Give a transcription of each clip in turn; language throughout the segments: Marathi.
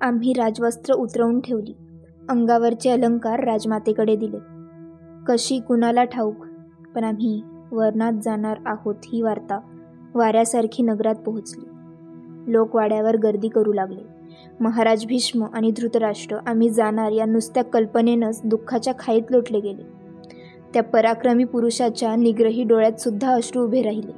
आम्ही राजवस्त्र उतरवून ठेवली. अंगावरचे अलंकार राजमातेकडे दिले. कशी कुणाला ठाऊक पण आम्ही वरणात जाणार आहोत ही वार्ता वाऱ्यासारखी नगरात पोहोचली. लोक वाड्यावर गर्दी करू लागले. महाराज भीष्म आणि धृतराष्ट्र आम्ही जाणार या नुसत्या कल्पनेनंच दुःखाच्या खाईत लोटले गेले. त्या पराक्रमी पुरुषाच्या निग्रही डोळ्यात सुद्धा अश्रू उभे राहिले.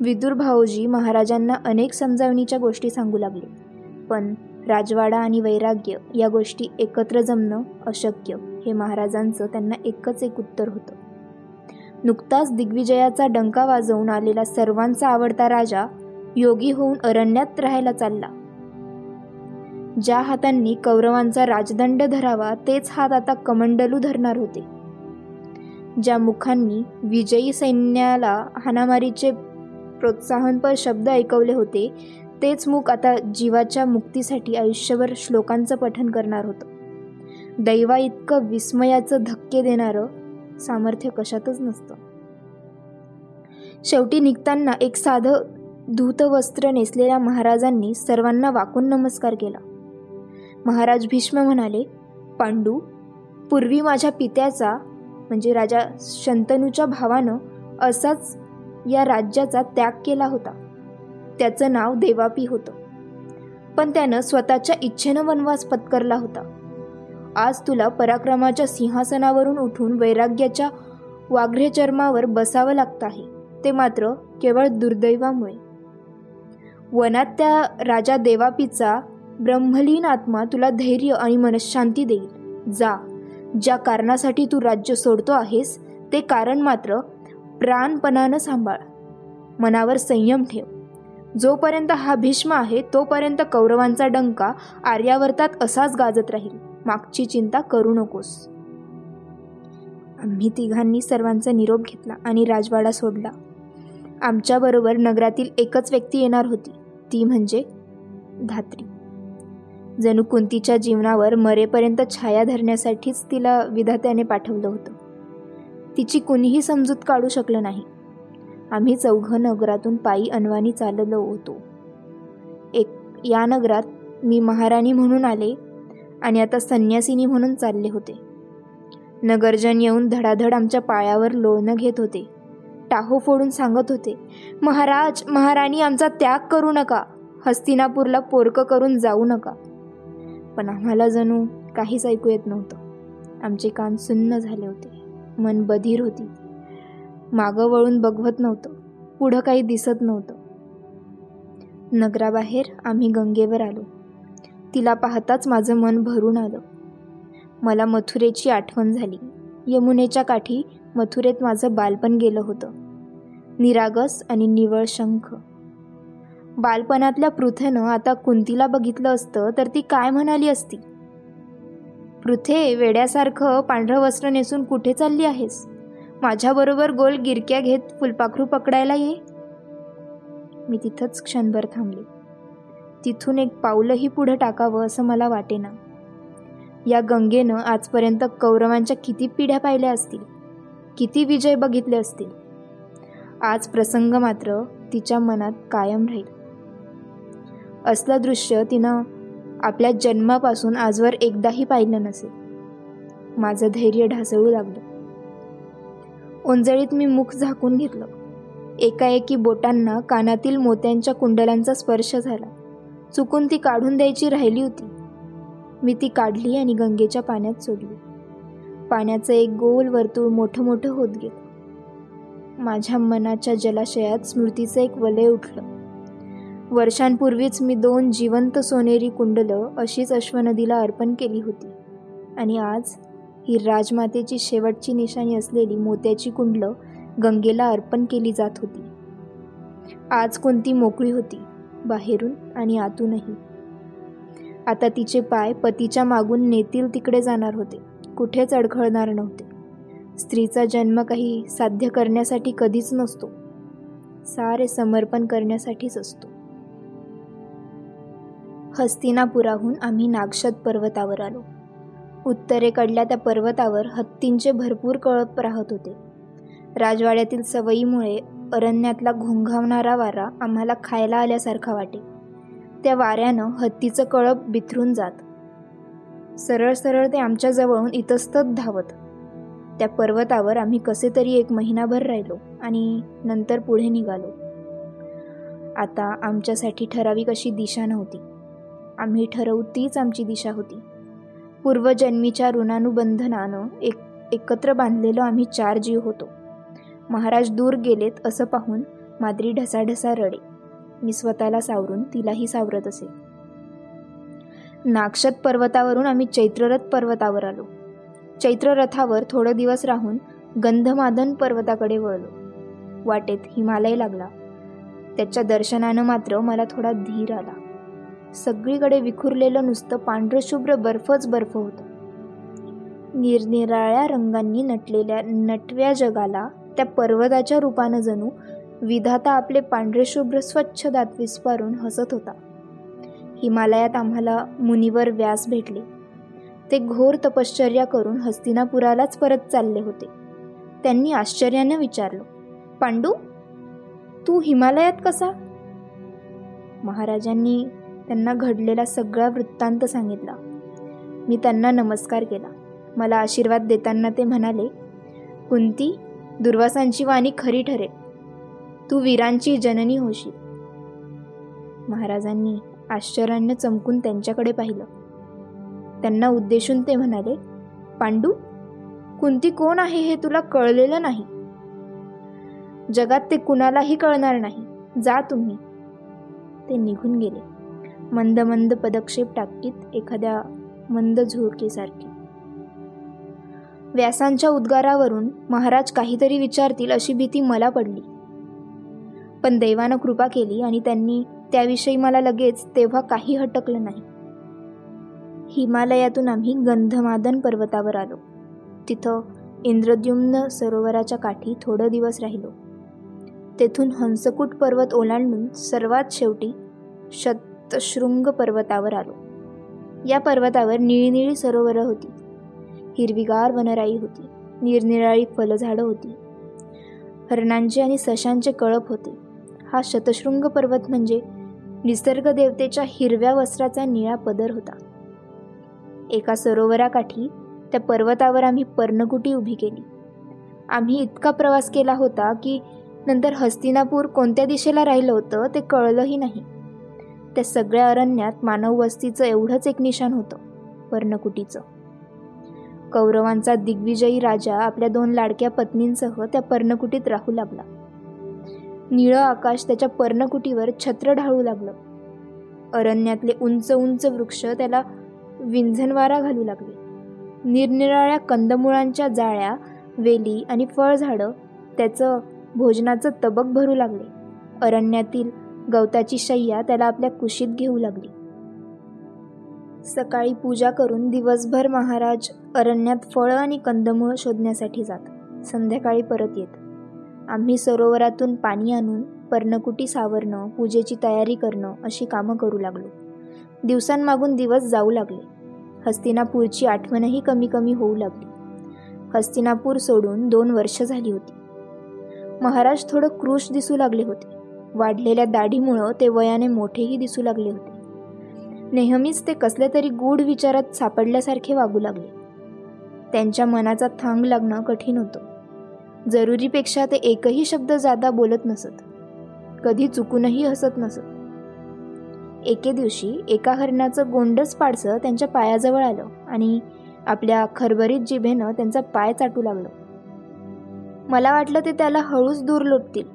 विदुर भाऊजी महाराजांना अनेक समजावणीच्या गोष्टी सांगू लागले. पण राजवाडा आणि वैराग्य या गोष्टी एकत्र जमणं अशक्य हे महाराजांचं त्यांना एकच एक उत्तर होतं. नुकताच दिग्विजयाचा डंका वाजवून आलेला सर्वांचा आवडता राजा योगी होऊन अरण्यात राहायला चालला. ज्या हातांनी कौरवांचा राजदंड धरावा तेच हात आता कमंडलू धरणार होते. ज्या मुखांनी विजयी सैन्याला हाणामारीचे प्रोत्साहनपर शब्द ऐकवले होते तेच मुख आता जीवाच्या मुक्तीसाठी आयुष्यभर श्लोकांचं पठन करणार होतं. दैवा इतकं विस्मयाचं धक्के देणारं सामर्थ्य कशातच नसतं. शेवटी निघताना एक साधं धूतवस्त्र नेसलेल्या महाराजांनी सर्वांना वाकून नमस्कार केला. महाराज भीष्म म्हणाले पांडू पूर्वी माझ्या पित्याचा म्हणजे राजा शंतनूच्या भावानं असाच या राज्याचा त्याग केला होता. त्याचं नाव देवापी होतं. पण त्यानं स्वतःच्या इच्छेनं वनवास पत्करला होता. आज तुला पराक्रमाच्या सिंहासनावरून उठून वैराग्याच्या वाघ्रे चर्मावर बसावं लागतं आहे. ते मात्र केवळ दुर्दैवामुळे. वनात त्या राजा देवापीचा ब्रह्मलीन आत्मा तुला धैर्य आणि मनशांती देईल. जा ज्या कारणासाठी तू राज्य सोडतो आहेस ते कारण मात्र प्राणपणानं सांभाळ. मनावर संयम ठेव. जोपर्यंत हा भीष्म आहे तोपर्यंत कौरवांचा डंका आर्यावर्तात असाच गाजत राहील. मागची चिंता करू नकोस. आम्ही तिघांनी सर्वांचा निरोप घेतला आणि राजवाडा सोडला. आमच्याबरोबर नगरातील एकच व्यक्ती येणार होती. ती म्हणजे धात्री. जणू कुंतीच्या जीवनावर मरेपर्यंत छाया धरण्यासाठीच तिला विधात्याने पाठवलं होतं. तिची कुणीही समजूत काढू शकलं नाही. आम्ही चौघं नगरातून पायी अनवाणी चाललो होतो. एक या नगरात मी महाराणी म्हणून आले आणि आता संन्यासिनी म्हणून चालले होते. नगरजन येऊन धडाधड आमच्या पायावर लोळणं घेत होते. टाहो फोडून सांगत होते महाराज महाराणी आमचा त्याग करू नका. हस्तिनापूरला पोरकं करून जाऊ नका. पण आम्हाला जणू काहीच ऐकू येत नव्हतं. आमचे कान सुन्न झाले होते. मन बधीर होती. मागं वळून बघवत नव्हतं. पुढं काही दिसत नव्हतं. नगराबाहेर आम्ही गंगेवर आलो. तिला पाहताच माझं मन भरून आलं. मला मथुरेची आठवण झाली. यमुनेच्या काठी मथुरेत माझं बालपण गेलं होतं. निरागस आणि निवळ शंख. बालपणातल्या पृथेनं आता कुंतीला बघितलं असतं तर ती काय म्हणाली असती? पृथे वेड्यासारखं पांढरं वस्त्र नेसून कुठे चालली आहेस? माझ्याबरोबर गोल गिरक्या घेत फुलपाखरू पकडायला ये. मी तिथंच क्षणभर थांबले. तिथून एक पाऊलही पुढं टाकावं असं मला वाटेना. या गंगेनं आजपर्यंत कौरवांच्या किती पिढ्या पाहिल्या असतील? किती विजय बघितले असतील? आज प्रसंग मात्र तिच्या मनात कायम राहील. असलं दृश्य तिनं आपल्या जन्मापासून आजवर एकदाही पाहिलं नसेल माझं धैर्य ढासळू लागलं. ओंजळीत मी मुख झाकून घेतलं. एकाएकी बोटांना कानातील मोत्यांच्या कुंडलांचा स्पर्श झाला. चुकून ती काढून द्यायची राहिली होती. मी ती काढली आणि गंगेच्या पाण्यात सोडली. पाण्याचं एक गोल वर्तुळ मोठं मोठं होत गेलं. माझ्या मनाच्या जलाशयात स्मृतीचं एक वलय उठलं. वर्षांपूर्वीच मी दोन जिवंत सोनेरी कुंडलं अशीच अश्वनदीला अर्पण केली होती. आणि आज ही राजमातेची शेवटची निशाणी असलेली मोत्याची कुंडलं गंगेला अर्पण केली जात होती. आज कोणती मोकळी होती? बाहेरून आणि आतूनही. आता तिचे पाय पतीच्या मागून नेतील तिकडे जाणार होते. कुठेच अडखळणार नव्हते. स्त्रीचा जन्म काही साध्य करण्यासाठी कधीच नसतो. सारे समर्पण करण्यासाठीच असतो. हस्तिनापुराहून आम्ही नागशत पर्वतावर आलो. उत्तरेकडल्या त्या पर्वतावर हत्तींचे भरपूर कळप राहत होते. राजवाड्यातील सवयीमुळे अरण्यातला घोंघावणारा वारा आम्हाला खायला आल्यासारखा वाटे. त्या वाऱ्यानं हत्तीचं कळप बिथरून जात. सरळ सरळ ते आमच्या जवळून इतस्तत धावत. त्या पर्वतावर आम्ही कसे तरी एक महिनाभर राहिलो आणि नंतर पुढे निघालो. आता आमच्यासाठी ठराविक अशी दिशा नव्हती. आम्ही ठरवू तीच आमची दिशा होती. पूर्वजन्मीच्या ऋणानुबंधनानं एक एकत्र बांधलेलो आम्ही चार जीव होतो. महाराज दूर गेलेत असं पाहून माद्री ढसाढसा रडे. मी स्वतःला सावरून तिलाही सावरत असे. नाक्षत पर्वतावरून आम्ही चैत्ररथ पर्वतावर आलो. चैत्ररथावर थोडे दिवस राहून गंधमाधन पर्वताकडे वळलो. वाटेत हिमालय लागला. त्याच्या दर्शनानं मात्र मला थोडा धीर आला. सगळीकडे विखुरलेलं नुसतं पांढरशुभ्र बर्फच बर्फ होतं. निरनिराळ्या रंगांनी नटलेल्या नटव्या जगाला त्या पर्वताच्या रूपानं जणू विधाता आपले पांढरेशुभ्र स्वच्छ दात विस्पारून हसत होता. हिमालयात आम्हाला मुनीवर व्यास भेटले. ते घोर तपश्चर्या करून हस्तिनापुरालाच परत चालले होते. त्यांनी आश्चर्यानं विचारलं पांडू तू हिमालयात कसा? महाराजांनी त्यांना घडलेला सगळा वृत्तांत सांगितला. मी त्यांना नमस्कार केला. मला आशीर्वाद देताना ते म्हणाले कुंती दुर्वासांची वाणी खरी ठरेल. तू वीरांची जननी होशील. महाराजांनी आश्चर्याने चमकून त्यांच्याकडे पाहिलं. त्यांना उद्देशून ते म्हणाले पांडू कुंती कोण आहे हे तुला कळलेलं नाही. जगात ते कुणालाही कळणार नाही. जा तुम्ही. ते निघून गेले. मंद मंद पदक्षेप टाकीत एखाद्या मंद झुळकेसारखी. व्यासांच्या उद्गारावरून महाराज काहीतरी विचारतील अशी भीती मला पडली. पण दैवानं कृपा केली आणि त्यांनी त्याविषयी मला लगेच तेव्हा काही हटकलं नाही. हिमालयातून आम्ही गंधमादन पर्वतावर आलो. तिथं इंद्रद्युम्न सरोवराच्या काठी थोडं दिवस राहिलो. तेथून हंसकूट पर्वत ओलांडून सर्वात शेवटी शतशृंग पर्वतावर आलो. या पर्वतावर निळीनिळी सरोवरं होती. हिरवीगार वनराई होती. निरनिराळी फलझाडं होती. हरणांचे आणि सशांचे कळप होते. हा शतशृंग पर्वत म्हणजे निसर्ग देवतेच्या हिरव्या वस्त्राचा निळा पदर होता. एका सरोवराकाठी त्या पर्वतावर आम्ही पर्णकुटी उभी केली. आम्ही इतका प्रवास केला होता की नंतर हस्तिनापूर कोणत्या दिशेला राहिलं होतं ते कळलंही नाही. त्या सगळ्या अरण्यात मानव वस्तीचं एवढंच एक निशाण होतं पर्णकुटीचं. कौरवांचा दिग्विजयी राजा आपल्या दोन लाडक्या पत्नींसह त्या पर्णकुटीत राहू लागला. निळं आकाश त्याच्या पर्णकुटीवर छत्र ढाळू लागलं. अरण्यातले उंच उंच वृक्ष त्याला विंझनवारा घालू लागले. निरनिराळ्या कंदमुळांच्या जाळ्या वेली आणि फळझाडं त्याचं भोजनाचं तबक भरू लागले. अरण्यातील गवताची शय्या त्याला आपल्या कुशीत घेऊ लागली. सकाळी पूजा करून दिवसभर महाराज अरण्यात फळं आणि कंदमुळं शोधण्यासाठी जात. संध्याकाळी परत येत. आम्ही सरोवरातून पाणी आणून पर्णकुटी सावरणं पूजेची तयारी करणं अशी कामं करू लागलो. दिवसांमागून दिवस जाऊ लागले. हस्तिनापूरची आठवणही कमी कमी होऊ लागली. हस्तिनापूर सोडून दोन वर्ष झाली होती. महाराज थोडं क्रूश दिसू लागले होते. वाढलेल्या दाढीमुळं ते वयाने मोठेही दिसू लागले होते. नेहमीच ते कसल्या तरी गूढ विचारात सापडल्यासारखे वागू लागले. त्यांच्या मनाचा थांग लागणं कठीण होतं. जरुरीपेक्षा ते एकही शब्द जादा बोलत नसत. कधी चुकूनही हसत नसत. एके दिवशी एका हरणाचं गोंडच पाडसं त्यांच्या पायाजवळ आलं आणि आपल्या खरभरीत जिभेनं त्यांचा पाय चाटू लागलं. मला वाटलं ते त्याला हळूच दूर लोटतील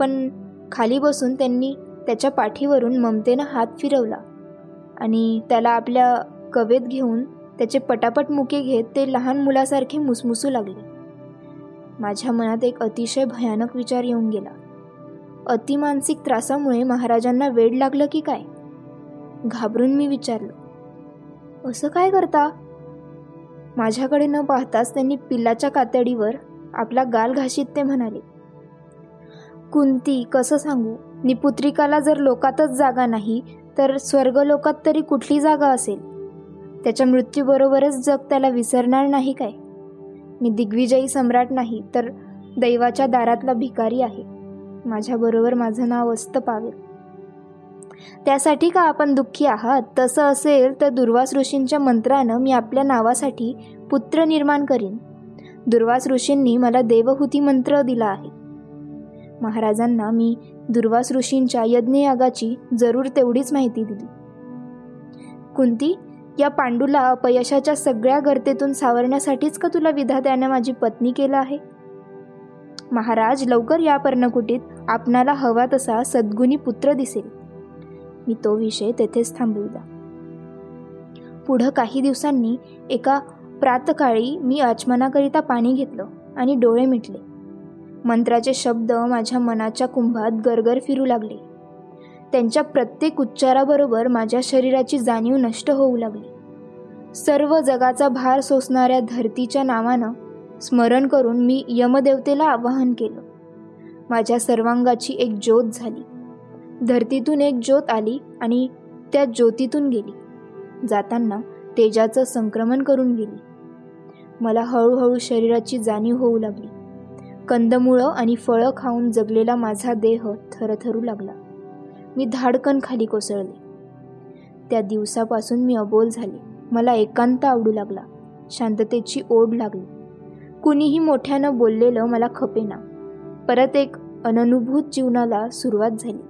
पण खाली बसून त्यांनी त्याच्या पाठीवरून ममतेनं हात फिरवला आणि त्याला आपल्या कवेत घेऊन त्याचे पटापट मुके घेत ते लहान मुलासारखे मुसमुसू लागले. माझ्या मनात एक अतिशय भयानक विचार येऊन गेला. अतिमानसिक त्रासामुळे महाराजांना वेड लागलं की काय? घाबरून मी विचारलं असं काय करता? माझ्याकडे न पाहताच त्यांनी पिल्लाच्या कातडीवर आपला गाल घाशीत ते म्हणाले कुंती कसं सांगू? निपुत्रिकाला जर लोकातच जागा नाही तर स्वर्गलोकात तरी कुठली जागा असेल? त्याच्या मृत्यूबरोबरच जग त्याला विसरणार नाही काय? मी दिग्विजयी सम्राट नाही तर दैवाच्या दारातला भिकारी आहे. माझ्याबरोबर माझं नाव असतं पावेल. त्यासाठी का आपण दुःखी आहात? तसं असेल तर दुर्वास ऋषींच्या मंत्रानं मी आपल्या नावासाठी पुत्र निर्माण करीन. दुर्वास ऋषींनी मला देवहूती मंत्र दिला आहे. महाराजांना मी दुर्वास ऋषींच्या यज्ञयागाची जरूर तेवढीच माहिती दिली. कुंती या पांडूला अपयशाच्या सगळ्या गर्तेतून सावरण्यासाठीच का तुला विधात्याने माझी पत्नी केलं आहे? महाराज लवकर या पर्णकुटीत आपणाला हवा तसा सद्गुणी पुत्र दिसेल. मी तो विषय तेथेच थांबविला. पुढं काही दिवसांनी एका प्रातकाळी मी आचमनाकरिता पाणी घेतलं आणि डोळे मिटले. मंत्राचे शब्द माझ्या मनाच्या कुंभात गरगर फिरू लागले. त्यांच्या प्रत्येक उच्चाराबरोबर माझ्या शरीराची जाणीव नष्ट होऊ लागली. सर्व जगाचा भार सोसणाऱ्या धरतीच्या नावानं स्मरण करून मी यमदेवतेला आवाहन केलं. माझ्या सर्वांगाची एक ज्योत झाली. धरतीतून एक ज्योत आली आणि त्या ज्योतीतून गेली. जाताना तेजाचं संक्रमण करून गेली. मला हळूहळू शरीराची जाणीव होऊ लागली. कंदमुळं आणि फळं खाऊन जगलेला माझा देह थरथरू लागला. मी धाडकन खाली कोसळले. त्या दिवसापासून मी अबोल झाले. मला एकांत आवडू लागला. शांततेची ओढ लागली. कुणीही मोठ्यानं बोललेलं मला खपेना परत एक अननुभूत जीवनाला सुरुवात झाली.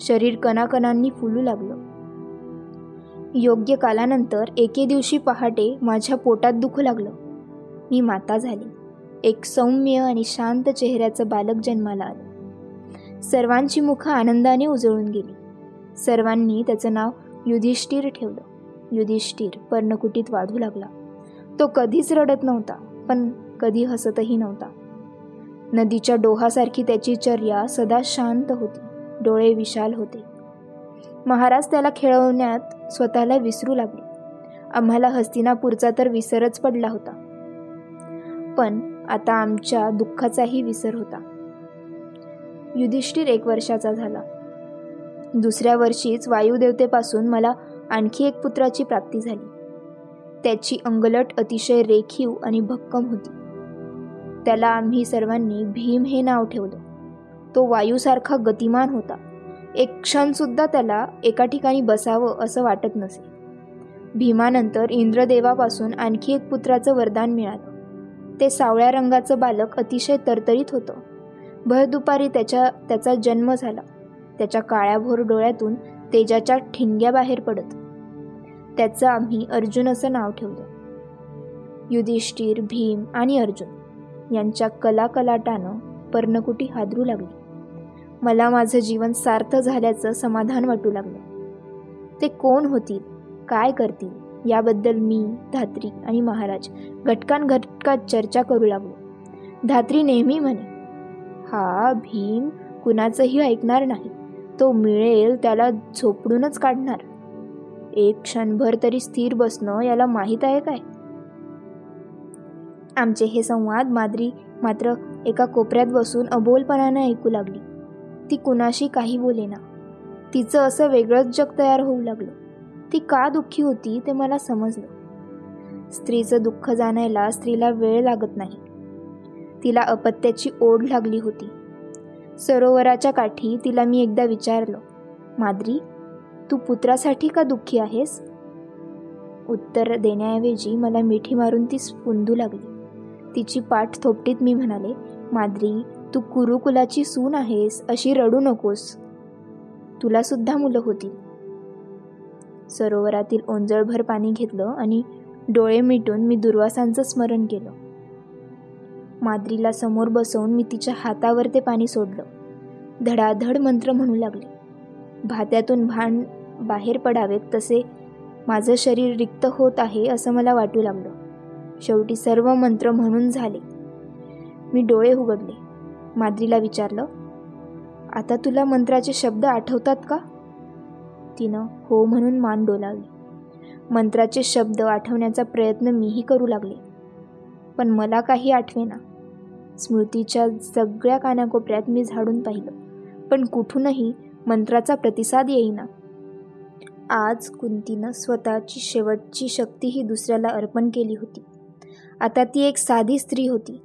शरीर कणाकणांनी फुलू लागलं. योग्य कालानंतर एके दिवशी पहाटे माझ्या पोटात दुखू लागलं. मी माता झाली. एक सौम्य आणि शांत चेहऱ्याचं बालक जन्माला आलं. सर्वांची मुखं आनंदाने उजळून गेली. सर्वांनी त्याचं नाव युधिष्ठिर ठेवलं. युधिष्ठिर पर्णकुटीत वाढू लागला. तो कधीच रडत नव्हता पण कधी हसतही नव्हता. नदीच्या डोहासारखी त्याची चर्या सदा शांत होती. डोळे विशाल होते. महाराज त्याला खेळवण्यात स्वतःला विसरू लागले. आम्हाला हस्तिनापूरचा तर विसरच पडला होता. पण आता आमच्या दुःखाचाही विसर होता. युधिष्ठिर एक वर्षाचा झाला. दुसऱ्या वर्षीच वायुदेवतेपासून मला आणखी एक पुत्राची प्राप्ती झाली. त्याची अंगलट अतिशय रेखीव आणि भक्कम होती. त्याला आम्ही सर्वांनी भीम हे नाव ठेवलं. तो वायूसारखा गतिमान होता. एक क्षणसुद्धा त्याला एका ठिकाणी बसावं असं वाटत नसे. भीमानंतर इंद्रदेवापासून आणखी एक पुत्राचं वरदान मिळालं. ते सावळ्या रंगाचं बालक अतिशय तरतरीत होतं. भर दुपारी त्याच्या त्याचा जन्म झाला. त्याच्या काळ्याभोर डोळ्यातून तेजाच्या ठिणग्या बाहेर पडत. त्याचं आम्ही अर्जुन असं नाव ठेवलं. युधिष्ठिर भीम आणि अर्जुन यांच्या कलाकलाटानं पर्णकुटी हादरू लागली. मला माझं जीवन सार्थ झाल्याचं समाधान वाटू लागलं. ते कोण होतील? काय करतील? याबद्दल मी धात्री आणि महाराज घटकान घटकात चर्चा करू लागलो. धात्री नेहमी म्हणे हा भीम कुणाचंही ऐकणार नाही. तो मिळेल त्याला झोपडूनच काढणार. एक क्षणभर तरी स्थिर बसणं याला माहीत आहे काय? आमचे हे संवाद माद्री मात्र एका कोपऱ्यात बसून अबोलपणाने ऐकू लागली. ती कुणाशी काही बोलेना. तिचं असं वेगळंच जग तयार होऊ लागलं. ती का दुःखी होती ते मला समजलं. स्त्रीचं दुःख जाणायला स्त्रीला वेळ लागत नाही. तिला अपत्याची ओढ लागली होती. सरोवराच्या काठी तिला मी एकदा विचारलं माद्री तू पुत्रासाठी का दुःखी आहेस? उत्तर देण्याऐवजी मला मिठी मारून ती स्पुंदू लागली. तिची पाठ थोपटीत मी म्हणाले माद्री तू कुरुकुलाची सून आहेस अशी रडू नकोस. तुला सुद्धा मुलं होती. सरोवरातील ओंजळभर पाणी घेतलं आणि डोळे मिटून मी दुर्वासांचं स्मरण केलं. माद्रीला समोर बसवून मी तिच्या हातावर ते पाणी सोडलं. धडाधड मंत्र म्हणू लागले. भात्यातून भान बाहेर पडावेत तसे माझं शरीर रिक्त होत आहे असं मला वाटू लागलं. शेवटी सर्व मंत्र म्हणून झाले. मी डोळे उघडले. माद्रीला विचारलं आता तुला मंत्राचे शब्द आठवतात का? तिनं हो म्हणून मान डोलावली मंत्राचे शब्द आठवण्याचा प्रयत्न मीही करू लागले. पण मला काही आठवेना. स्मृतीच्या सगळ्या कानाकोपऱ्यात मी झाडून पाहिलं. पण कुठूनही मंत्राचा प्रतिसाद येईना. आज कुंतीनं स्वतःची शेवटची शक्ती ही दुसऱ्याला अर्पण केली होती. आता ती एक साधी स्त्री होती.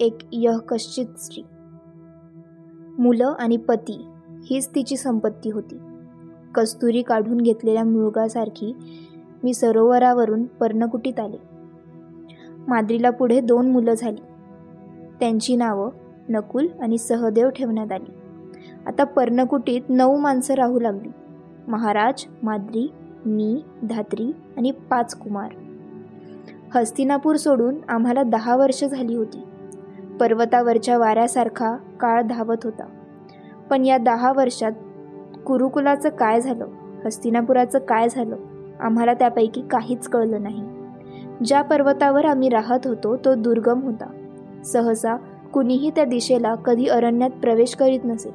एक यहकश्चित स्त्री. मुलं आणि पती हीच तिची संपत्ती होती. कस्तुरी काढून घेतलेल्या मृगासारखी मी सरोवरावरून पर्णकुटीत आले. माद्रीला पुढे दोन मुलं झाली. त्यांची नावं नकुल आणि सहदेव ठेवण्यात आली. आता पर्णकुटीत नऊ माणसं राहू लागली. महाराज माद्री मी धात्री आणि पाच कुमार. हस्तिनापूर सोडून आम्हाला दहा वर्ष झाली होती. पर्वतावरच्या वाऱ्यासारखा काळ धावत होता. पण या दहा वर्षात कुरुकुलाचं काय झालं? हस्तिनापुराचं काय झालं? आम्हाला त्यापैकी काहीच कळलं नाही. ज्या पर्वतावर आम्ही राहत होतो तो दुर्गम होता. सहसा कुणीही त्या दिशेला कधी अरण्यात प्रवेश करीत नसे.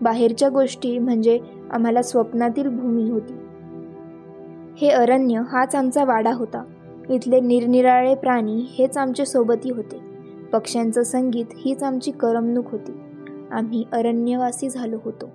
बाहेरच्या गोष्टी म्हणजे आम्हाला स्वप्नातील भूमी होती. हे अरण्य हाच आमचा वाडा होता. इथले निरनिराळे प्राणी हेच आमचे सोबती होते. पक्ष्यांचं संगीत हीच आमची करमणूक होती. आम्ही अरण्यवासी झालो होतो.